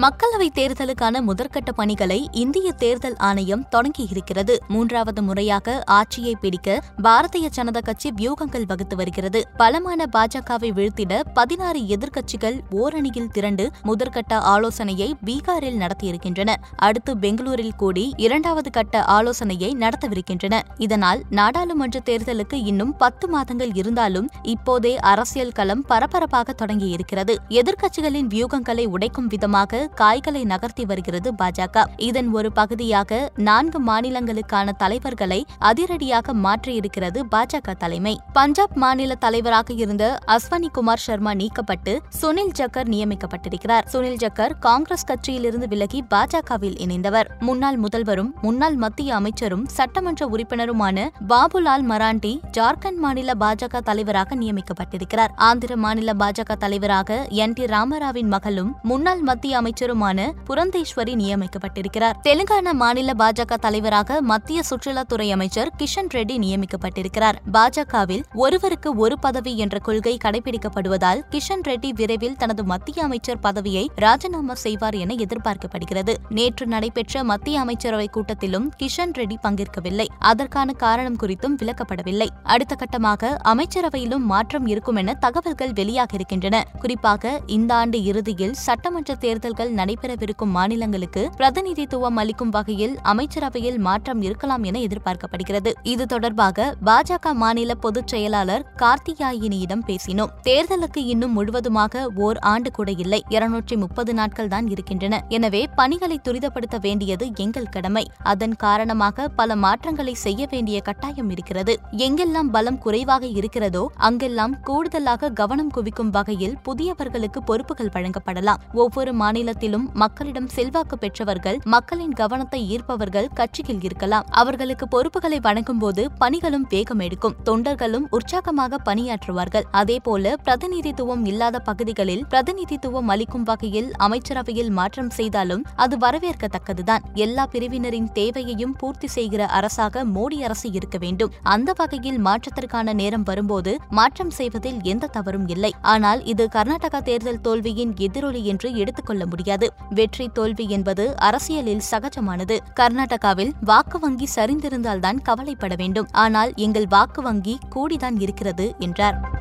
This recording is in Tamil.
மக்களவைத் தேர்தலுக்கான முதற்கட்ட பணிகளை இந்திய தேர்தல் ஆணையம் தொடங்கியிருக்கிறது. மூன்றாவது முறையாக ஆட்சியை பிடிக்க பாரதிய ஜனதா கட்சி வியூகங்கள் வகுத்து வருகிறது. பலமான பாஜகவை வீழ்த்திட பதினாறு எதிர்க்கட்சிகள் ஓரணியில் திரண்டு முதற்கட்ட ஆலோசனையை பீகாரில் நடத்தியிருக்கின்றன. அடுத்து பெங்களூரில் கூடி இரண்டாவது கட்ட ஆலோசனையை நடத்தவிருக்கின்றன. இதனால் நாடாளுமன்ற தேர்தலுக்கு இன்னும் பத்து மாதங்கள் இருந்தாலும் இப்போதே அரசியல் களம் பரபரப்பாக தொடங்கியிருக்கிறது. எதிர்க்கட்சிகளின் வியூகங்களை உடைக்கும் விதமாக காய்களை நகர்த்தி வருகிறது பாஜக. இதன் ஒரு பகுதியாக நான்கு மாநிலங்களுக்கான தலைவர்களை அதிரடியாக மாற்றியிருக்கிறது பாஜக தலைமை. பஞ்சாப் மாநில தலைவராக இருந்த அஸ்வனி குமார் சர்மா நீக்கப்பட்டு சுனில் ஜக்கர் நியமிக்கப்பட்டிருக்கிறார். சுனில் ஜக்கர் காங்கிரஸ் கட்சியிலிருந்து விலகி பாஜகவில் இணைந்தவர். முன்னாள் முதல்வரும் முன்னாள் மத்திய அமைச்சரும் சட்டமன்ற உறுப்பினருமான பாபுலால் மராண்டி ஜார்க்கண்ட் மாநில பாஜக தலைவராக நியமிக்கப்பட்டிருக்கிறார். ஆந்திர மாநில பாஜக தலைவராக என் டி ராமராவின் மகளும் முன்னாள் மத்திய அமைச்சர் அமைச்சருமான புரந்தேஸ்வரி நியமிக்கப்பட்டிருக்கிறார். தெலுங்கானா மாநில பாஜக தலைவராக மத்திய சுற்றுலாத்துறை அமைச்சர் கிஷன் ரெட்டி நியமிக்கப்பட்டிருக்கிறார். பாஜகவில் ஒருவருக்கு ஒரு பதவி என்ற கொள்கை கடைபிடிக்கப்படுவதால் கிஷன் ரெட்டி விரைவில் தனது மத்திய அமைச்சர் பதவியை ராஜினாமா செய்வார் என எதிர்பார்க்கப்படுகிறது. நேற்று நடைபெற்ற மத்திய அமைச்சரவை கூட்டத்திலும் கிஷன் ரெட்டி பங்கேற்கவில்லை. அதற்கான காரணம் குறித்தும் விளக்கப்படவில்லை. அடுத்த கட்டமாக அமைச்சரவையிலும் மாற்றம் இருக்கும் என தகவல்கள் வெளியாகியிருக்கின்றன. குறிப்பாக இந்த ஆண்டு இறுதியில் சட்டமன்ற தேர்தல்கள் நடைபெறவிருக்கும் மாநிலங்களுக்கு பிரதிநிதித்துவம் அளிக்கும் வகையில் அமைச்சரவையில் மாற்றம் இருக்கலாம் என எதிர்பார்க்கப்படுகிறது. இது தொடர்பாக பாஜக மாநில பொதுச் செயலாளர் கார்த்தியாயினியிடம் பேசினோம். தேர்தலுக்கு இன்னும் முழுவதுமாக ஓர் ஆண்டு கூட இல்லை. இருநூற்றி முப்பது நாட்கள் தான் இருக்கின்றன. எனவே பணிகளை துரிதப்படுத்த வேண்டியது எங்கள் கடமை. அதன் காரணமாக பல மாற்றங்களை செய்ய வேண்டிய கட்டாயம் இருக்கிறது. எங்கெல்லாம் பலம் குறைவாக இருக்கிறதோ அங்கெல்லாம் கூடுதலாக கவனம் குவிக்கும் வகையில் புதியவர்களுக்கு பொறுப்புகள் வழங்கப்படலாம். ஒவ்வொரு மாநில மாநிலத்திலும் மக்களிடம் செல்வாக்கு பெற்றவர்கள் மக்களின் கவனத்தை ஈர்ப்பவர்கள் கட்சியில் இருக்கலாம். அவர்களுக்கு பொறுப்புகளை வழங்கும்போது பணிகளும் வேகம் எடுக்கும். தொண்டர்களும் உற்சாகமாக பணியாற்றுவார்கள். அதேபோல பிரதிநிதித்துவம் இல்லாத பகுதிகளில் பிரதிநிதித்துவம் அளிக்கும் வகையில் அமைச்சரவையில் மாற்றம் செய்தாலும் அது வரவேற்கத்தக்கதுதான். எல்லா பிரிவினரின் தேவையையும் பூர்த்தி செய்கிற அரசாக மோடி அரசு இருக்க வேண்டும். அந்த வகையில் மாற்றத்திற்கான நேரம் வரும்போது மாற்றம் செய்வதில் எந்த தவறும் இல்லை. ஆனால் இது கர்நாடகா தேர்தல் தோல்வியின் எதிரொலி என்று எடுத்துக்கொள்ள முடியாது. வெற்றி தோல்வி என்பது அரசியலில் சகஜமானது. கர்நாடகாவில் வாக்கு வங்கி சரிந்திருந்தால்தான் கவலைப்பட வேண்டும். ஆனால் எங்கள் வாக்கு வங்கி கூடிதான் இருக்கிறது என்றார்.